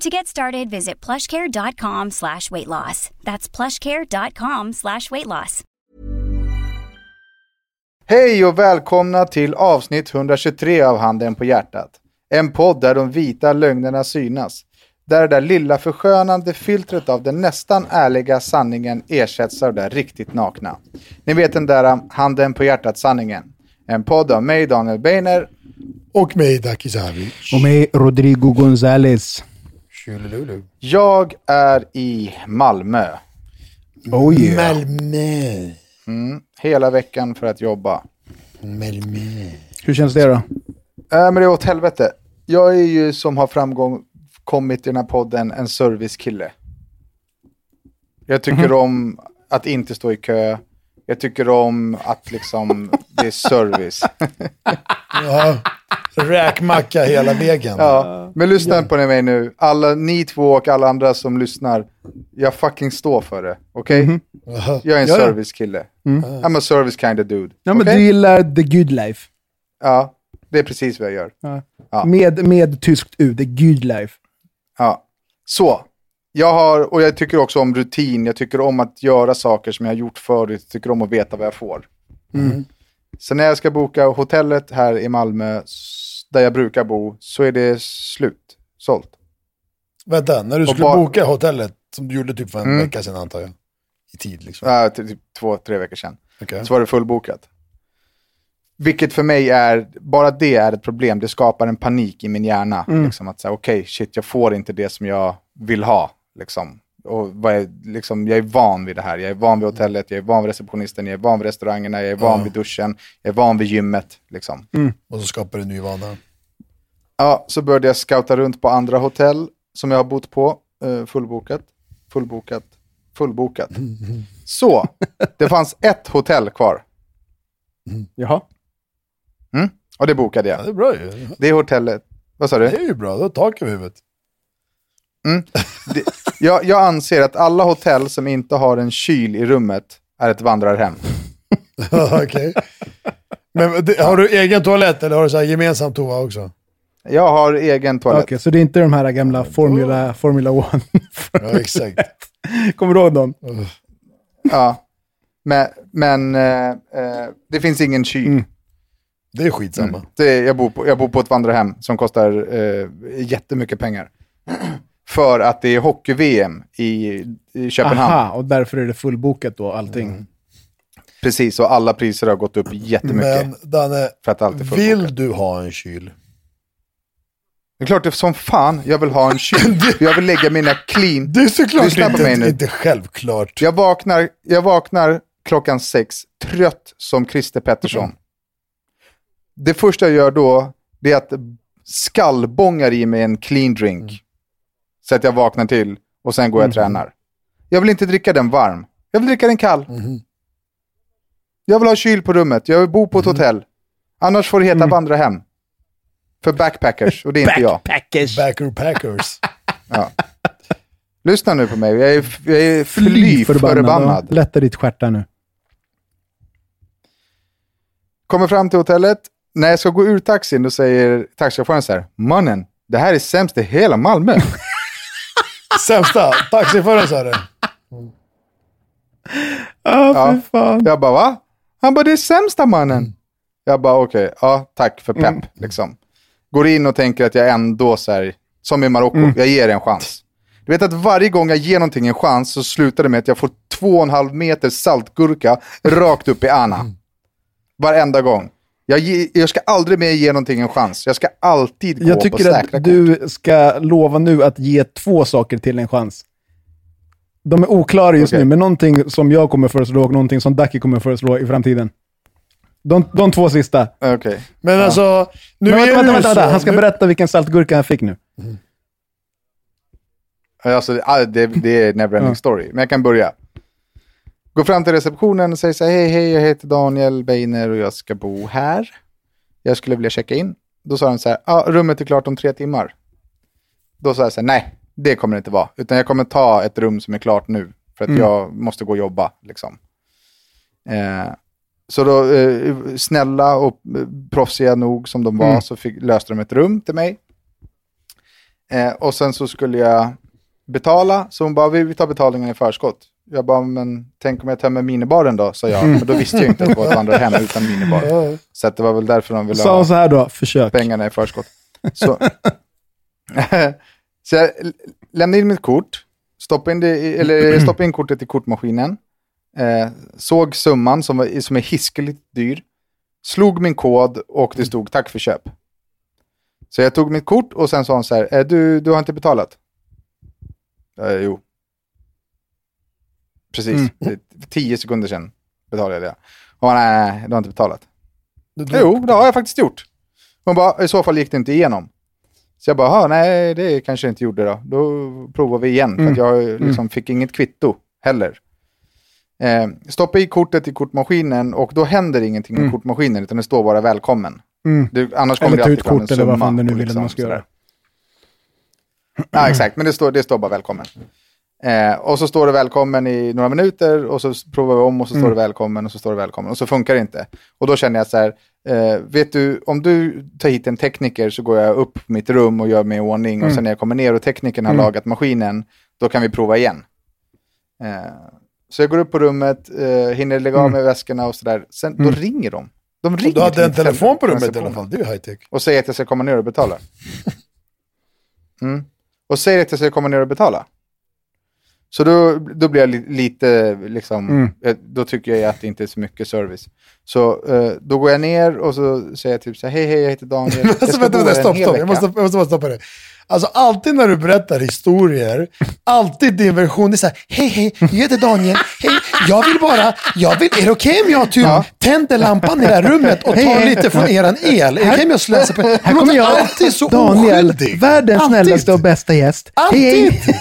To get started, visit plushcare.com slash weight loss. That's plushcare.com slash weight loss. Hej och välkomna till avsnitt 123 av Handen på hjärtat. En podd där de vita lögnerna synas. Där det där lilla förskönande filtret av den nästan ärliga sanningen ersätts av det där riktigt nakna. Ni vet den där Handen på hjärtat-sanningen. En podd av mig, Daniel Beiner. Och mig, Daki Savic. Och mig, Rodrigo González. Tjolilulu. Jag är i Malmö. Oh yeah. Malmö. Mm, hela veckan för att jobba. Malmö. Hur känns det då? Äh, men det är åt helvete. Jag är ju som har framgång kommit i den här podden en servicekille. Jag tycker om att inte stå i kö. Jag tycker om att liksom det är service. Ja, räkmacka hela vägen. ja, men lyssna på mig nu. Alla ni två och alla andra som lyssnar. Jag fucking står för det. Okej? Jaha. Jag är en Ja, ja. servicekille. I'm a service kind of dude. Ja, men Okej? du gillar the good life. Ja, det är precis vad jag gör. Ja. Med, med tyskt U, the good life. Ja, så. Jag har, och jag tycker också om rutin. Jag tycker om att göra saker som jag har gjort förut. Jag tycker om att veta vad jag får. Så när jag ska boka hotellet här i Malmö, där jag brukar bo, så är det slut. Sålt. Vänta, när du skulle bara- boka hotellet, som du gjorde typ för en Mm. vecka sedan antar jag. I tid liksom. Ja, ty- typ två, tre veckor sedan. Okej. Så var det fullbokat. Vilket för mig är, bara det är ett problem. Det skapar en panik i min hjärna. Liksom att säga, okej, shit, jag får inte det som jag vill ha. Liksom. Och vad är, liksom, jag är van vid det här. Jag är van vid hotellet, jag är van vid receptionisten, jag är van vid restaurangerna, jag är van Ja. vid duschen, jag är van vid gymmet. Liksom. Och så skapar du en ny vana. Ja, så började jag scouta runt på andra hotell som jag har bott på. Uh, fullbokat, fullbokat, fullbokat. Så, det fanns ett hotell kvar. Jaha. Och det bokade jag. Ja, det är bra ju. Det är hotellet. Vad sa Det du? är ju bra, du har tak över huvudet. Det, jag, jag anser att alla hotell som inte har en kyl i rummet är ett vandrarhem. Okej. Men det, har du egen toalett eller har du så här gemensam toa också? Jag har egen Okej, toalett. så det är inte de här gamla Formula, Formula One. Ja, exakt. Kommer du ihåg dem? Ja. Men, men eh, eh, det finns ingen kyl. Det är skitsamma. Det, jag, bor på, jag bor på ett vandrarhem som kostar eh, jättemycket pengar. För att det är hockey-VM i, i Köpenhamn. Aha, och därför är det fullbokat då, allting. Precis, och alla priser har gått upp jättemycket. Men Danne, för att allt är fullbokat. vill du ha en kyl? Det är klart det är som fan jag vill ha en kyl. jag vill lägga mina clean... Det är såklart Lyssna på mig inte, nu. inte självklart. Jag vaknar, jag vaknar klockan sex, trött som Christer Pettersson. Det första jag gör då, det är att skallbångar i mig en clean drink. Så att jag vaknar till och sen går jag och tränar. Jag vill inte dricka den varm. Jag vill dricka den kall. Jag vill ha kyl på rummet. Jag vill bo på ett hotell. Annars får det heta vandrarhem. För backpackers, och det är inte jag. Backpackers. Backer Packers. Lyssna nu på mig. Jag är, jag är fly förbannad. Lätta ditt stjärta nu. Kommer fram till hotellet. När jag ska gå ur taxin, då säger taxichauffören så här. Mannen, det här är sämst i hela Malmö. Sämsta. Taxiföraren sa det. Ja, Ja. fy fan. Jag bara, va? Han bara, det är sämsta mannen. Jag bara, okej, ja, tack för pepp. Liksom. Går in och tänker att jag ändå, så här, som i Marocko, jag ger en chans. Du vet att varje gång jag ger någonting en chans så slutar det med att jag får två och en halv meter saltgurka rakt upp i Anna. Varenda gång. Jag, ge, jag ska aldrig mer ge någonting en chans. Jag ska alltid gå Jag på tycker säkra att kort. du ska lova nu att ge två saker till en chans. De är oklara just Okej. nu, men någonting som jag kommer föreslå och någonting som Ducky kommer föreslå i framtiden. De, de två sista. Okej. Men alltså, nu Men är vänta, det vänta, vänta, vänta. Han ska nu, berätta vilken saltgurka han fick nu. Alltså, ah, det, det är never ending Ja. story. Men jag kan börja. Gå fram till receptionen och säger så här, hej, hej, jag heter Daniel Beiner och jag ska bo här. Jag skulle vilja checka in. Då sa de så här, ah, rummet är klart om tre timmar. Då sa jag så här, nej, det kommer det inte vara. Utan jag kommer ta ett rum som är klart nu. För att jag måste gå och jobba. Liksom. Eh, så då, eh, snälla och eh, proffsiga nog som de var, Mm. så fick, löste de ett rum till mig. Eh, och sen så skulle jag betala, så hon bara, vi vi tar betalningen i förskott. Jag bara, men tänk om jag tömmer minibaren då, sa jag. Mm. För då visste jag inte att det var ett vandrarhem utan minibar. Så det var väl därför de ville ha så här då, försök. pengarna i förskott. Så, så jag lämnade in mitt kort, stoppade in, det, i- eller stoppade in kortet i kortmaskinen, eh, såg summan som, var, som är hiskeligt dyr, slog min kod och det stod tack för köp. Så jag tog mitt kort och sen sa hon så här, eh, du, du har inte betalat? Eh, jo. Precis, Mm. Tio sekunder sedan betalade jag det. Hon bara, nej, nej, du har inte betalat. Du- Jo, det har jag faktiskt gjort. Hon bara, i så fall gick det inte igenom. Så jag bara, "Ha, nej det kanske jag inte gjorde då. Då provar vi igen, för Mm. att jag liksom fick inget kvitto heller. Eh, stoppa i kortet i kortmaskinen och då händer ingenting med Mm. kortmaskinen, utan det står bara välkommen. Mm. Det, annars kommer Eller ta ut kort eller vad fan det nu och vill att man ska göra. Ja, exakt, men det står, det står bara välkommen. Eh, och så står det välkommen i några minuter och så provar vi om och så står Mm. det välkommen och så står det välkommen och så funkar det inte. Och då känner jag så här, eh, vet du, om du tar hit en tekniker så går jag upp mitt rum och gör mig i ordning och Mm. sen när jag kommer ner och teknikern har Mm. lagat maskinen, då kan vi prova igen. Eh, så jag går upp på rummet, eh, hinner lägga av Mm. mig väskorna och sådär. Sen, då Mm. ringer de. De ringer Du hade en telefon på rummet i receptionen alla fall. Det är high tech. och säger att jag ska komma ner och betala. Mm. Och säger att jag ska komma ner och betala. Så då, då blir jag li, lite, liksom, Mm. eh, då tycker jag att det inte är så mycket service. Så eh, då går jag ner och så säger jag typ så här, hej hej jag heter Daniel. Jag Alltså, ska vänta, bo vänta, här en stopp, hel stopp. Jag vecka." måste, jag måste bara stoppa det. Alltså alltid när du berättar historier, alltid din version är så här, hej hej, jag heter Daniel, hej, jag vill bara, jag vill, är det okej om jag typ Ja. tänder lampan i det här rummet och tar lite från eran el? Är det okej om jag slösar på det? Här kommer jag, alltid så Daniel, oskyldig. världens Alltid. snällaste och bästa gäst. Alltid! hej.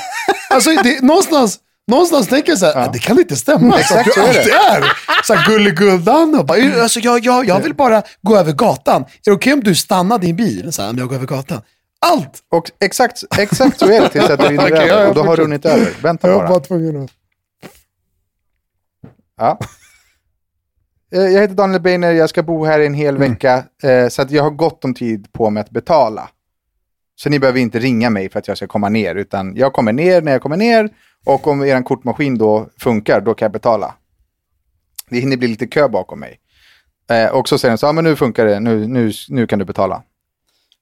Alltså det, någonstans, någonstans tänker jag så här, "Ah, det kan inte stämma. Exakt att du så är det. är så här gulligullan och bara, alltså, jag, jag, jag vill bara gå över gatan. Är det okej om du stannar din bil? Så här, om jag går över gatan. Allt! Och exakt, exakt så är det tills att det rinner ja, över. Och då har det runnit över. Vänta Jag var bara. bara tvungen att... Ja. Eh, Jag heter Daniel Beiner, jag ska bo här i en hel Mm. vecka. eh, Så att jag har gott om tid på mig att betala. Så ni behöver inte ringa mig för att jag ska komma ner, utan jag kommer ner när jag kommer ner. Och om er kortmaskin då funkar, då kan jag betala. Det hinner bli lite kö bakom mig. Eh, och så säger den så, ja men nu funkar det, nu, nu, nu kan du betala.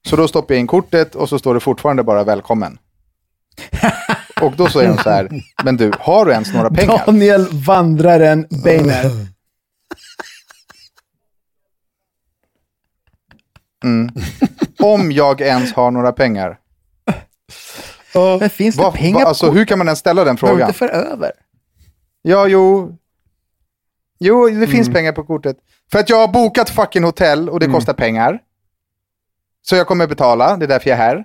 Så då stoppar jag in kortet och så står det fortfarande bara välkommen. och då säger de så här, men du, har du ens några pengar? Daniel Vandraren Beiner. Om jag ens har några pengar. Men finns det Vad- pengar vad- alltså, på hur kan man ens ställa den frågan? inte för över? Ja, jo. Jo, det finns Mm. pengar på kortet. För att jag har bokat fucking hotell och det Mm. kostar pengar. Så jag kommer betala, det är därför jag är här.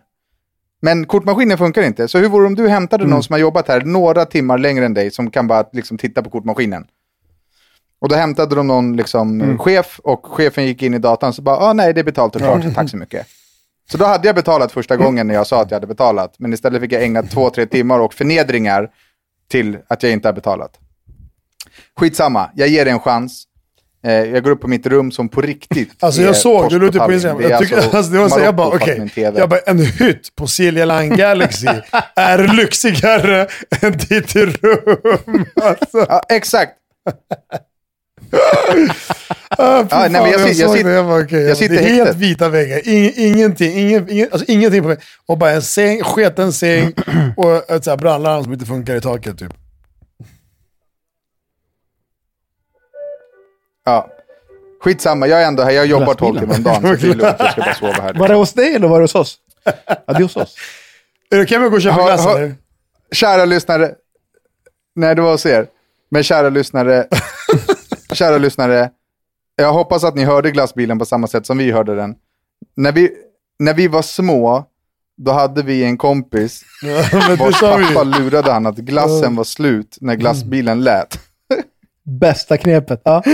Men kortmaskinen funkar inte. Så hur vore det om du hämtade Mm. någon som har jobbat här några timmar längre än dig som kan bara liksom, titta på kortmaskinen? Och då hämtade de någon liksom, Mm. chef och chefen gick in i datan så bara, ah, nej det är betalt och klart, tack så mycket. Så då hade jag betalat första gången när jag sa att jag hade betalat. Men istället fick jag ägna två, tre timmar och förnedringar till att jag inte har betalat. Skitsamma, jag ger det en chans. Eh, jag går upp på mitt rum som på riktigt Alltså jag såg, torsk du la ut det på. Instagram. Det Jag, tycker, alltså, det var så, jag bara okej. TV. Jag bara, en hytt på Silja Line Galaxy är lyxigare än ditt rum. Alltså, Ja, exakt. ah, fy Ja, nej, men fan, jag sitter- det, jag bara, okej, jag sitter Det är helt häktet. vita väggar. Ing, ingenting, ingen, ingen, alltså, ingenting på väggen. Och bara en säng, sketen säng och ett brandlarm som inte funkar i taket typ. Ja. Skitsamma, jag är ändå här. Jag jobbar 12 timmar om dagen. Så det är lugnt, jag ska bara sova här. Var det hos dig eller var det hos oss? Ja, det är hos oss. Är det okej om jag går och köper Ha- glass eller? Kära lyssnare. Nej, det var hos er. Men kära lyssnare. kära lyssnare. Jag hoppas att ni hörde glassbilen på samma sätt som vi hörde den. När vi, när vi var små, då hade vi en kompis Ja, vars pappa lurade han att glassen var slut när glassbilen lät. Bästa knepet. Ja.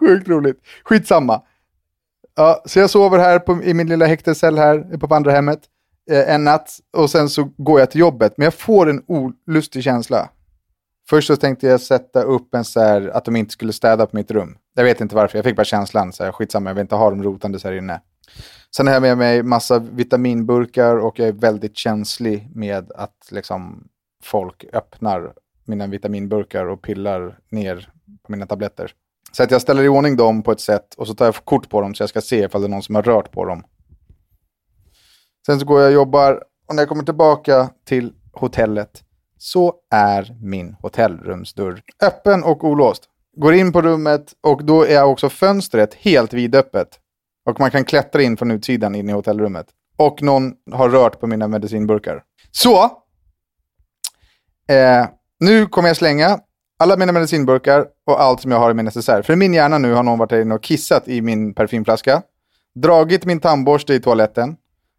Sjukt roligt. Skitsamma. Ja, så jag sover här på, i min lilla häktescell här på vandrarhemmet eh, en natt och sen så går jag till jobbet. Men jag får en olustig känsla. Först så tänkte jag sätta upp en så här, att de inte skulle städa på mitt rum. Jag vet inte varför, jag fick bara känslan, så här, skitsamma, jag vill inte ha dem rotandes här inne. Sen har jag med mig massa vitaminburkar och jag är väldigt känslig med att liksom, folk öppnar mina vitaminburkar och pillar ner på mina tabletter. Så att jag ställer i ordning dem på ett sätt och så tar jag kort på dem så jag ska se ifall det är någon som har rört på dem. Sen så går jag och jobbar och när jag kommer tillbaka till hotellet så är min hotellrumsdörr öppen och olåst. Går in på rummet och då är också fönstret helt vidöppet. Och man kan klättra in från utsidan in i hotellrummet. Och någon har rört på mina medicinburkar. Så, eh, nu kommer jag slänga alla mina medicinburkar och allt som jag har i min necessär. För i min hjärna nu har någon varit inne och kissat i min parfymflaska. Dragit min tandborste i toaletten.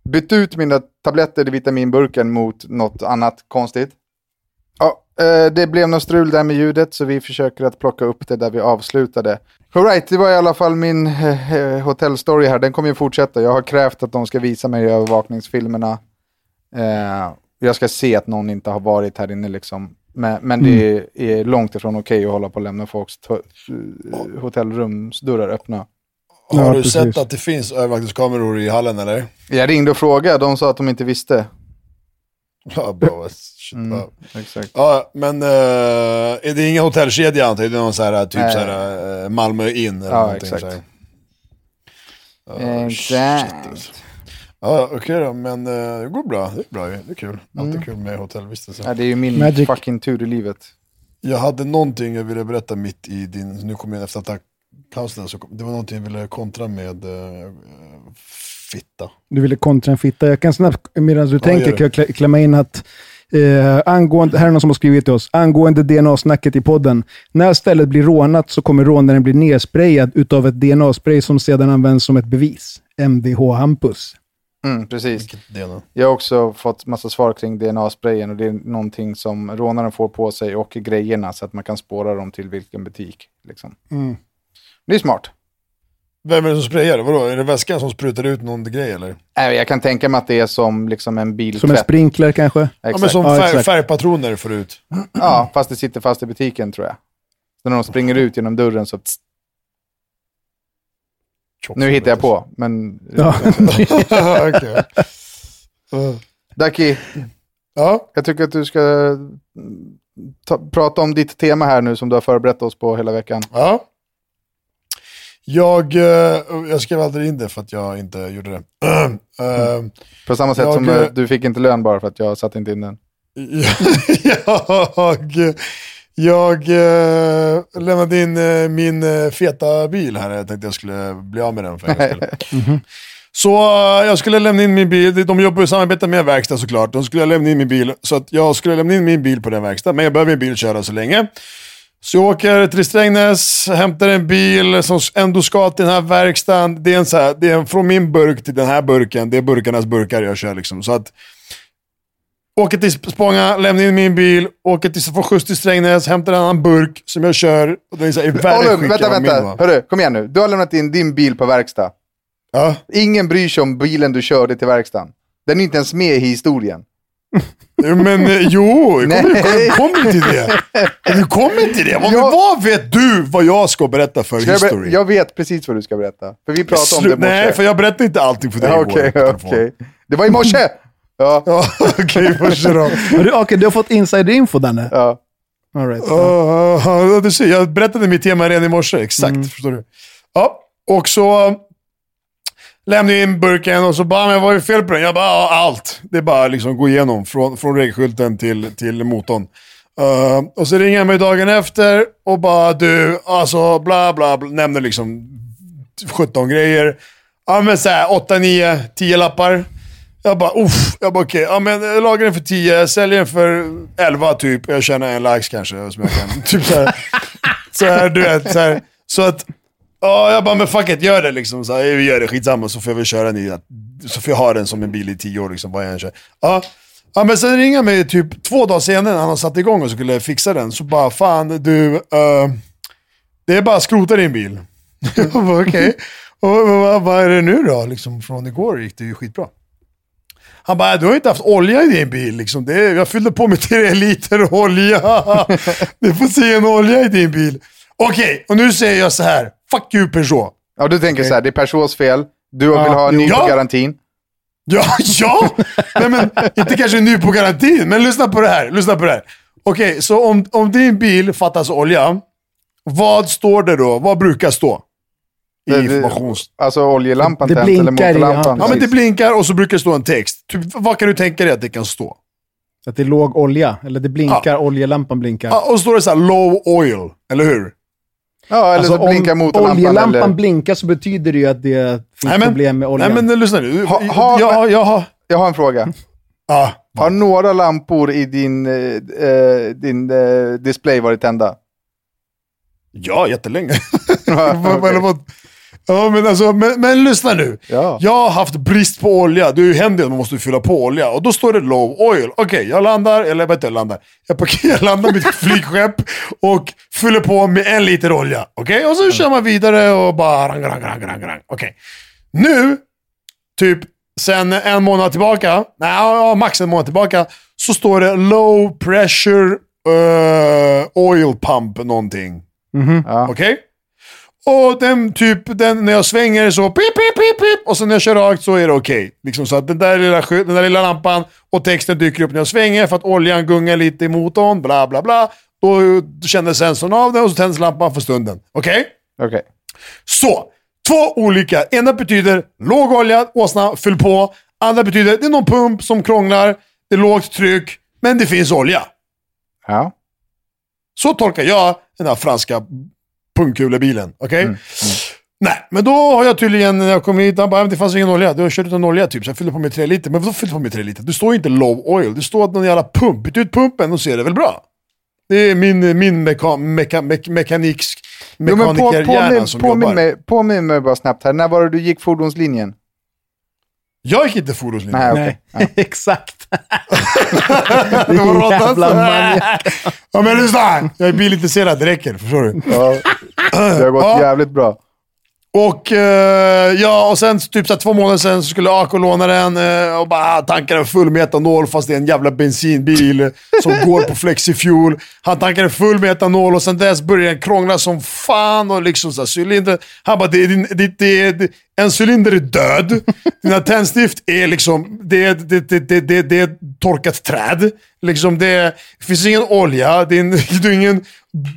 Bytt ut mina tabletter i vitaminburken mot något annat konstigt. Ja, eh, det blev något strul där med ljudet så vi försöker att plocka upp det där vi avslutade. Alright, det var i alla fall min eh, eh, hotellstory här. Den kommer ju fortsätta. Jag har krävt att de ska visa mig övervakningsfilmerna. Eh, jag ska se att någon inte har varit här inne liksom. Men, men det är långt ifrån okej att hålla på och lämna folks eh, hotellrumsdörrar öppna. Har Ja, du precis. sett att det finns övervakningskameror i hallen eller? Jag ringde och frågade, de sa att de inte visste. Ja, bra. Shit, Mm, exakt. Ja, men uh, är det ingen hotellkedja antar jag? Det är någon så här, typ Nej. så här, eh, Malmö in eller Ja, någonting exakt. så här. Shit, Exakt. alltså. Ja, okej då, men eh, det går bra. Det är bra. Det är kul. Alltid Mm. kul med hotellvistelse. Ja, det är ju min Magic. fucking tur i livet. Jag hade någonting jag ville berätta mitt i din, nu kommer jag efter att pausen, så kom, det var någonting jag ville kontra med uh, fitta. Du ville kontra en fitta. Jag kan snabbt, medan du gör tänker, kan jag klä- klämma in att eh, angående, här är någon som har skrivit till oss, angående DNA-snacket i podden. När stället blir rånat så kommer rånaren bli nersprayad utav ett DNA-spray som sedan används som ett bevis. Mvh Hampus. Mm, precis. Jag har också fått massa svar kring DNA-sprayen och det är någonting som rånaren får på sig och grejerna så att man kan spåra dem till vilken butik. Liksom. Mm. Det är smart. Vem är det som sprayar? Vadå, är det väskan som sprutar ut någon grej eller? Jag kan tänka mig att det är som liksom en biltvätt. Som en sprinkler kanske? Ja, men Exakt. som Ja, färg, exakt. färgpatroner förut. Ja, fast det sitter fast i butiken tror jag. Så när de springer ut genom dörren så... Tss, nu hittar jag på, men... Ja. Okej. Daki, Ja, jag tycker att du ska mm, ta, prata om ditt tema här nu som du har förberett oss på hela veckan. ja. Jag, eh, jag skrev aldrig in det för att jag inte gjorde det. Eh, På samma sätt Jag, som eh, du fick inte lön bara för att jag satte inte in den. jag jag eh, lämnade in eh, min eh, feta bil här. Jag tänkte jag skulle bli av med den för en gångs skull. Så eh, jag skulle lämna in min bil. De jobbar i samarbete med verkstad såklart. De skulle lämna in min bil. Så att jag skulle lämna in min bil på den verkstaden. Men jag behöver en bil att köra så länge. Så jag åker till Strängnäs, hämtar en bil som ändå ska till den här verkstaden. Det är, en så här, det är en, från min burk till den här burken. Det är burkarnas burkar jag kör liksom. Så att Åker till Spånga, lämnar in min bil, åker till, får skjuts till Strängnäs, hämtar en annan burk som jag kör. Och den är så här, i värre Håll skick vänta, än vad min vänta. var. Hörru, kom igen nu. Du har lämnat in din bil på verkstad. Ja. Ingen bryr sig om bilen du körde till verkstaden. Den är inte ens med i historien. Men eh, jo, jag kommer kom, kom inte till det. Du kommer till det. Vad, Jag- vad vet du vad jag ska berätta för Ska jag, ber- history? jag vet precis vad du ska berätta. För vi pratade om det i morse. Nej, för jag berättar inte allting för dig Ja, Okej, på telefon. okej. Det var i morse! Ja, Ja, okej, först då. Okej, du har fått insider-info, Danne? ja. All right. Ja, ja, du ser, jag berättade mitt tema redan i morse, exakt. Mm. Förstår du? Ja, och så lämnade jag in burken och så bara, men vad är fel på den? Jag bara, ja, allt. Det är bara liksom gå igenom från, från regskylten till, till motorn. Uh, och så ringer han mig dagen efter och bara, du, alltså bla bla, bla nämner liksom 17 grejer. Ja men såhär 8, 9, 10 lappar. Jag bara, uff. Jag bara okej, ja men jag lagar den för 10, säljer den för 11 typ. Jag tjänar en lax kanske som jag kan. typ såhär. Så här, du vet. Så, här. så att, ja jag bara, men fuck it, gör det liksom. Så här, vi gör det, skitsamma. Så får jag väl köra den i, så får jag ha den som en bil i 10 år liksom, vad jag än kör. Ja. Ja men sen ringer han mig typ två dagar senare när han har satt igång och skulle fixa den. Så bara, fan du, uh, det är bara att skrota din bil. Jag bara, Okej, och vad, vad är det nu då? Liksom, från igår gick det ju skitbra. Han bara, du har inte haft olja i din bil. Liksom. Det jag fyllde på med tre liter olja. Du får se en olja i din bil. Okej, och nu säger jag så här. Fuck you Peugeot. ja, du tänker så här, det är Peugeots fel. Du vill ha en ny Ja. på garantin. Ja, ja! Nej, men, inte kanske ny på garantin, men lyssna på det här. Lyssna på det här. Okej, så om, om din bil fattas olja, vad står det då? Vad brukar stå? I informations... Alltså oljelampan tänt eller motorlampan. ja, Ja, men det blinkar och så brukar det stå en text. Typ, vad kan du tänka dig att det kan stå? Så att det är låg olja, eller det blinkar, oljelampan blinkar. Ja, och så står det så här low oil, eller hur? Ja, eller Alltså, så blinkar om motorlampan. oljelampan Eller... blinkar så betyder det ju att det finns Nej, men- problem med oljan. Nej men lyssna nu. Ha- ha- ja, ja, ha- Jag har en fråga. ja. Har några lampor i din, eh, eh, din eh, display varit tända? ja, jättelänge. Eller vad- Ja, men, alltså, men, men lyssna nu. Ja. Jag har haft brist på olja. Det händer att man måste fylla på olja. Och då står det low oil. Okej, jag landar, eller vet jag landar. Jag, parkerar, jag landar mitt flygskepp och fyller på med en liter olja. Okej, och så kör man vidare och bara rang, rang, rang, rang, rang. Okej. Nu, typ sen en månad tillbaka, nej, ja, max en månad tillbaka, så står det low pressure eh, oil pump någonting. Ja. Okej? Och den typ, den, när jag svänger så pip, pip, pip, pip, och sen när jag kör rakt så är det okej. Liksom så att den där, lilla, den där lilla lampan och texten dyker upp när jag svänger för att oljan gungar lite i motorn, bla bla bla. Då, känner sensorn av det och så tänds lampan för stunden. Okej? Okej. Så, två olika. Ena betyder låg olja, åsna, fyll på. Andra betyder det är någon pump som krånglar, det är lågt tryck, men det finns olja. Ja. Så tolkar jag den här franska pungkulebilen. Okej? Nej, men då har jag tydligen, när jag kom hit, han bara, "Men det fanns ingen olja. Du har kört utan olja typ, så jag fyllde på med tre liter. Men vadå fyllde på med tre liter? Det står ju inte low oil. Det står att någon jävla pump. Byt ut pumpen och så är det väl bra. Det är min, min meka, meka, mek, mekanisk, Jo, men på, mekanikerhjärna påminn, som påminn, jobbar. mig, påminn mig bara snabbt här. När var det du gick fordonslinjen? Jag gick inte fordonslinjen. Nej, okej. Nej, exakt. Det var maniak. Ja men lyssna! Jag är bilintresserad, det räcker. Förstår du? Ja. Det har gått Ja. jävligt bra. Och eh, ja, och sen typ så här, två månader sen så skulle AK låna den eh, och bara tanka den full med etanol fast det är en jävla bensinbil som går på flexifuel. Han tankade full med etanol och sen dess började den krångla som fan och liksom så här, cylinder. Han bara, det, din- det, det, det, en cylinder är död. Dina tändstift är liksom, det, det, det, det, det, det är torkat träd. Liksom det, det finns ingen olja, din, ingen,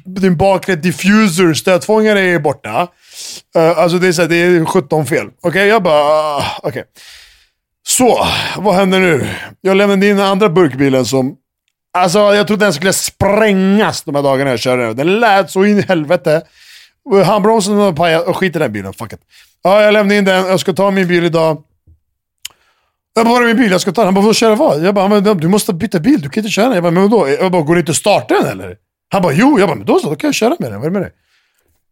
din bakre diffuser, stötfångare är borta. Uh, alltså det är, så här, det är 17 fel. Okej, jag bara, ah, okej. Så, vad händer nu? Jag lämnade in den andra burkbilen som... Alltså jag trodde den skulle sprängas de här dagarna jag körde den. Den lät så in i helvete. Handbromsen har pajat, Oh, skit i den bilen, fuck it. Ja, jag lämnade in den, jag ska ta min bil idag. Jag bara, var är min bil? Jag ska ta den. Han bara, vadå köra vad? Jag bara, men du måste byta bil, du kan inte köra den. Jag bara, men vadå? Jag bara, går det inte att starta den eller? Han bara, jo. Jag bara, men då så, då kan jag köra med den. Vad är det med dig?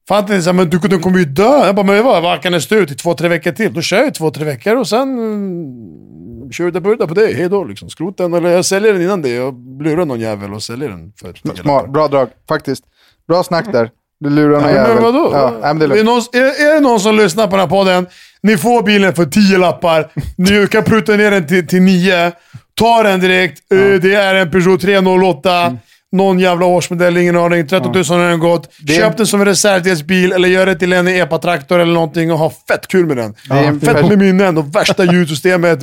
Fan, det är så här, men du, du kommer ju dö. Jag bara, men vad, vad kan det stå ut i två, tre veckor till? Då kör jag två, tre veckor och sen mm, kör vi på det. Hej då liksom. Skrot den, eller jag säljer den innan det. Jag lurar någon jävel och säljer den för Smart, bra drag, faktiskt. Bra snack där. Du lurar någon Nej, jävel. men vadå? Ja, nej, men det är är, någon, är, är det någon som lyssnar på den här podden? Ni får bilen för 10 lappar. Ni kan prutta ner den till, till 9. Ta den direkt. Eh, Det är en Peugeot 308. Någon jävla årsmodell, ingen aning. 13 000 har den gått. Det Köp den som en reservdelsbil eller gör det till en epa-traktor eller någonting och ha fett kul med den. Det är en fett med minnen och värsta ljudsystemet.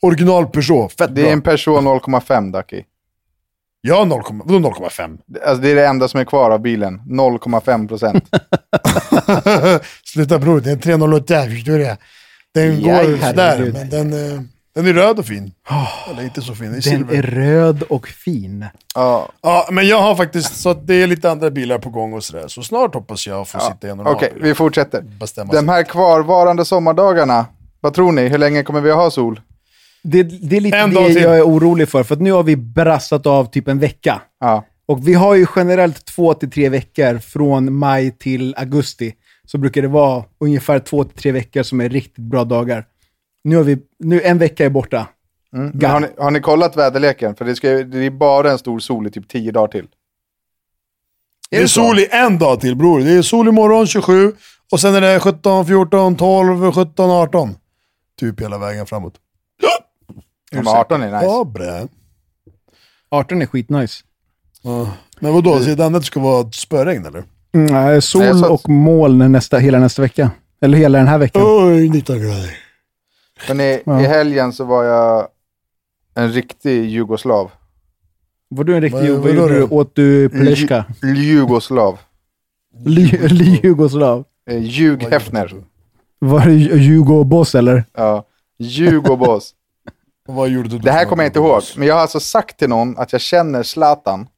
Original Peugeot. Fett Det är bra. en Peugeot 0,5 Ducky. Ja, 0, vadå 0,5? Alltså, det är det enda som är kvar av bilen. 0,5 procent. Sluta bror, det är en 308, förstår du? Den Ja, går sådär, men den, eh, den är röd och fin. Eller inte så fin, den är Den silver. är röd och fin. Ja, Ja, men jag har faktiskt, så att det är lite andra bilar på gång och sådär. Så snart hoppas jag få sitta i en Okej, bil. vi fortsätter. Bestämma De här kvarvarande sommardagarna, vad tror ni? Hur länge kommer vi ha sol? Det, det är lite En det jag är orolig för, för att nu har vi brassat av typ en vecka. Ja. Och vi har ju generellt två till tre veckor från maj till augusti. Så brukar det vara ungefär två till tre veckor som är riktigt bra dagar. Nu har vi, nu en vecka är borta. Mm. Men har, ni, har ni kollat väderleken? För det, ska, det är bara en stor sol i typ 10 dagar till. Det är sol i en dag till bror. Det är sol imorgon 27 och sen är det 17, 14, 12, 17, 18. Typ hela vägen framåt. De 18 är nice. Ja, bre. 18 är skitnice. Ja. Men vadå, så det andra ska vara spöregn eller? Mm, nej, sol och moln nästa, hela nästa vecka. Eller hela den här veckan. Oj, 19 grader. Men i, Ja. i helgen så var jag en riktig jugoslav. Var du en riktig Vad- vad du? Åt du pleshka? Jugoslav. Li- li- Jugoslav? Eh. Var det Ju- Jugoboss eller? Ja. Jugobos. Och Vad gjorde du då? Det här kommer jag inte ihåg. Men jag har alltså sagt till någon att jag känner Zlatan.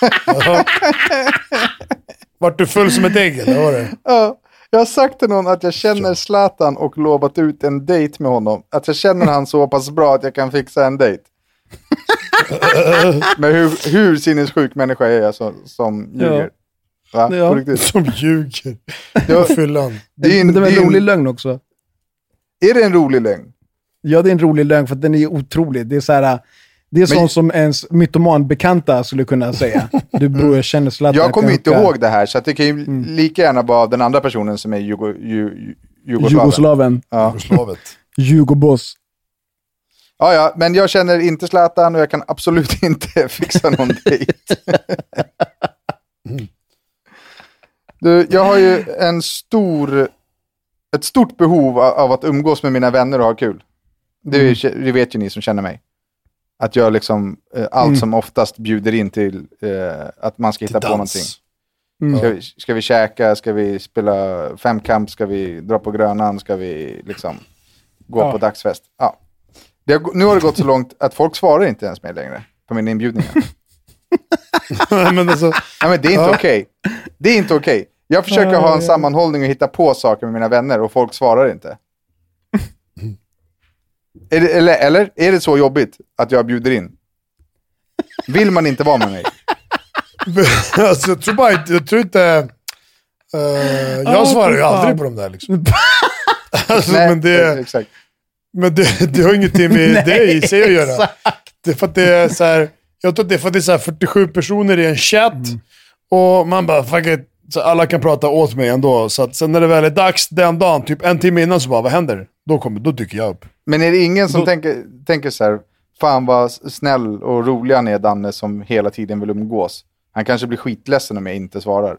Vart du full som ett ägg eller var det? Ja, jag har sagt till någon att jag känner Zlatan och lovat ut en dejt med honom. Att jag känner han så pass bra att jag kan fixa en dejt. Men hur, hur sinnessjuk människa är jag så, som ljuger? Va? Ja. På riktigt. Som ljuger. Ja, På fyllan. det är, en, det det en är, rolig lögn också. är det en rolig lögn? Ja, det är en rolig lögn för att den är otrolig. Det är så här, det är sånt som ens mytomanbekanta skulle kunna säga. Du bror, jag känner Zlatan. Jag kommer inte ihåg det här, så det kan ju lika gärna vara den andra personen som är jugo, ju, jugoslaven. Jugoslaven. Ja. Jugoslavet. Jugoboss. ja, ja, men jag känner inte Zlatan och jag kan absolut inte fixa någon dejt. du, jag har ju en stor, ett stort behov av att umgås med mina vänner och ha kul. Det, är ju- det vet ju ni som känner mig. Att jag liksom, eh, allt som oftast bjuder in till eh, att man ska hitta på någonting. Mm. Ska vi, ska vi käka, ska vi spela femkamp, ska vi dra på Grönan, ska vi liksom gå Ja. på dagsfest? Ja. Det har, nu har det gått så långt att folk svarar inte ens mig längre på mina inbjudningar. men alltså, Nej, men det är inte Ja. okej. Det är inte okej. Jag försöker ha en sammanhållning och hitta på saker med mina vänner och folk svarar inte. Är det, eller, eller är det så jobbigt att jag bjuder in? Vill man inte vara med mig? alltså, jag tror bara inte, jag tror inte... eh, jag Åh, svarar ju aldrig på de där liksom. alltså, Nej, men det, exakt. men det, det har ingenting med det i sig att göra. Det är för att det är så här, jag tror att det är för att det är så här 47 personer i en chatt. Och man bara, fuck it. Så alla kan prata åt mig ändå. Så att sen när det väl är dags den dagen, typ en timme innan, så bara, vad händer? Då, kommer, då dyker jag upp. Men är det ingen som Då- tänker, tänker så här, fan vad snäll och rolig han är Danne som hela tiden vill umgås. Han kanske blir skitledsen om jag inte svarar.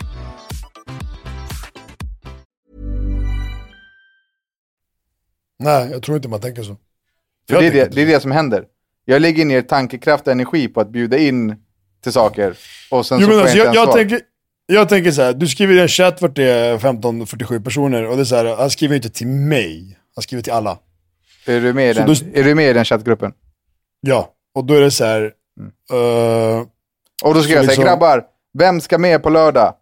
Nej, jag tror inte man tänker så. För Jag det, är det, det är det som händer. Jag lägger ner tankekraft och energi på att bjuda in till saker och sen Jo, så men får alltså, jag jag, inte jag, svar. tänker, jag tänker så här, du skriver i en chatt vart det är 15-47 personer och det är så här, han skriver inte till mig, han skriver till alla. Är du med i den, då- är du med i den chattgruppen? Ja, och då är det så här, eh, Och då ska Så jag säga, liksom- grabbar, vem ska med på lördag?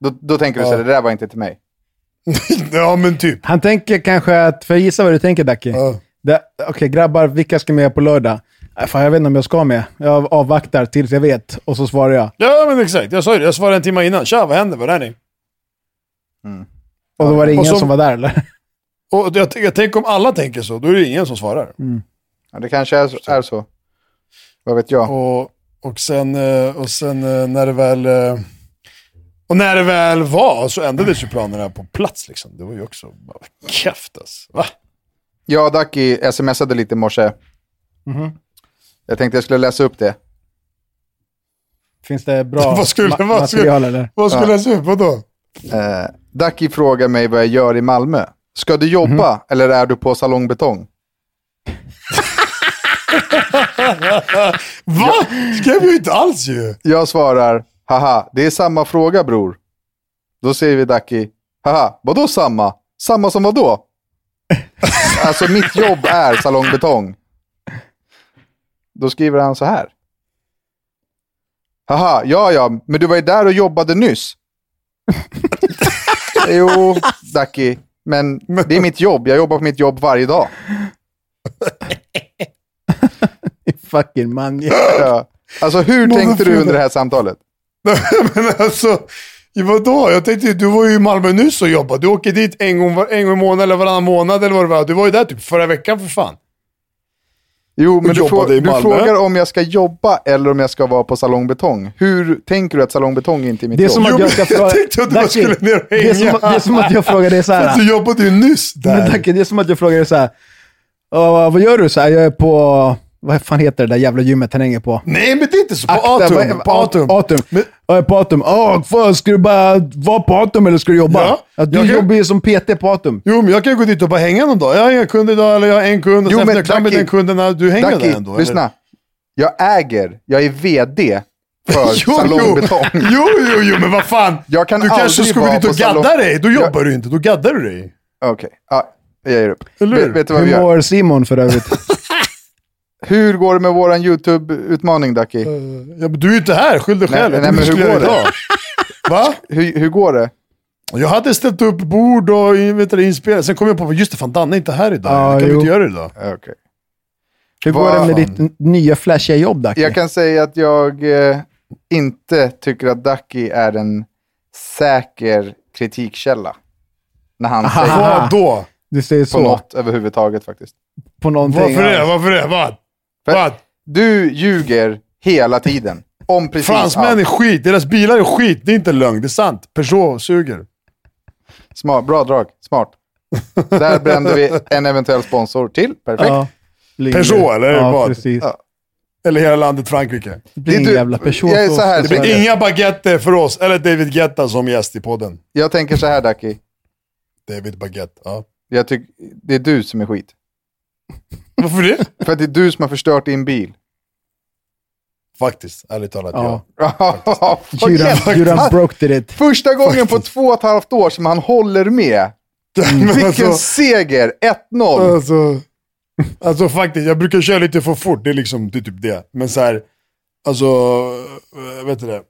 Då, då tänker du Ja. så här, det där var inte till mig. ja men typ. Han tänker kanske att, för jag gissar vad du tänker Dacke. Ja. Okej grabbar, vilka ska med på lördag? Äh, fan, jag vet inte om jag ska med. Jag avvaktar tills jag vet. Och så svarar jag. Ja men exakt, jag sa ju det, jag svarade en timme innan. Tja, vad händer? Var är ni? Och då var det ingen så- som var där eller? Och jag, jag tänker om alla tänker så, då är det ingen som svarar. Ja, det kanske är, så- är så. Vad vet jag? Och, och sen, eh, och sen eh, när det väl... Och när det väl var så ändrades ju planerna på plats liksom. Det var ju också bara käft alltså. Va? Jag och Ducky smsade lite i morse. Mhm. Jag tänkte jag skulle läsa upp det. Finns det bra Vad skulle- ma- vad skulle- material eller? Vad skulle jag se upp? Vadå? Eh, Ducky frågar mig vad jag gör i Malmö. Ska du jobba Mhm. eller är du på salongbetong? Va? skrev jag ju inte alls ju. Jag svarar, haha, det är samma fråga bror. Då säger vi Ducky, haha, vadå samma? Samma som vadå? alltså mitt jobb är salongbetong. Då skriver han så här. Haha, ja ja, men du var ju där och jobbade nyss. jo, Ducky, men det är mitt jobb. Jag jobbar på mitt jobb varje dag. Fucking man. Ja. Alltså hur tänkte du under det här samtalet? men alltså, vadå? Jag tänkte du var ju i Malmö nyss och jobbade. Du åker dit en gång, en gång i månaden eller varannan månad eller vad det var. Du var ju där typ förra veckan för fan. Jo, men du, i du frågar om jag ska jobba eller om jag ska vara på salongbetong. Hur tänker du att salongbetong inte är mitt Det är jobb? som att men jag ska jag fråga... tänkte att du skulle ner och det är, som, hänga. det är som att jag frågar dig så här. Du jobbade ju nyss Men där. Dacke, det är som att jag frågar dig så här. "Ja, vad gör du? Så här, jag är på... Vad fan heter det där jävla gymmet han hänger på? Nej, men det är inte så. På Akta, Atum. vad- På Atum. Atum. Men- på Atum. Åh, fan, ska du bara vara på Atum eller ska du jobba? Ja, Ja, du jag kan- jobbar ju som PT på Atum. Jo, men jag kan ju gå dit och bara hänga någon dag. Jag har inga kunder idag, eller jag har en kund. Och Jo, sen men jag klar med den kunden, du hänger Ducky, där ändå. eller? lyssna. Jag äger, jag är vd för Jo, salongbetong. jo, jo, jo, men vad fan. Jag kan du kanske ska gå dit och på salong- gadda dig. Då Jag- jobbar du inte. Då gaddar du dig. Okej, ja, jag ger upp. Eller? Vet, vet du vad Hur mår Simon för övrigt? Hur går det med våran YouTube-utmaning, Ducky? Ja, men du är ju inte här. Skyll dig Nej, själv. Jag nej, men hur går det? Va? Hur, hur går det? Jag hade ställt upp bord och inspelat. Sen kom jag på, just det, fan Danne är inte här idag. Ja, kan vi jo. inte göra det idag? Okej. Hur går Vad det med fan? ditt n- nya flashiga jobb, Dacke? Jag kan säga att jag eh, inte tycker att Ducky är en säker kritikkälla. När han Aha. säger Vad då? Du säger på så? något överhuvudtaget faktiskt. På någonting? Varför det? Varför det? Vad? För- Vad? Du ljuger hela tiden. Om precis Fransmän är allt. skit. Deras bilar är skit. Det är inte lögn. Det är sant. Peugeot suger. Smart, bra drag, smart. Där brände vi en eventuell sponsor till. Perfekt. Ja. Peugeot, eller ja, vad? precis. Ja. Eller hela landet Frankrike. Det blir är ingen du- jävla Peugeot. jag är så här, Det blir inga baguetter för oss. Eller David Guetta som gäst i podden. Jag tänker så här Ducky. David Baguette. Ja. Jag tycker det är du som är skit. Varför det? För att det är du som har förstört din bil. Faktiskt, ärligt talat. Ja. Ja. Done broke it. Första gången på två och ett halvt år som han håller med. Men Vilken alltså, seger! 1-0. alltså, alltså faktiskt, jag brukar köra lite för fort, det är liksom det är typ det. Men så här, alltså, äh, vet du det?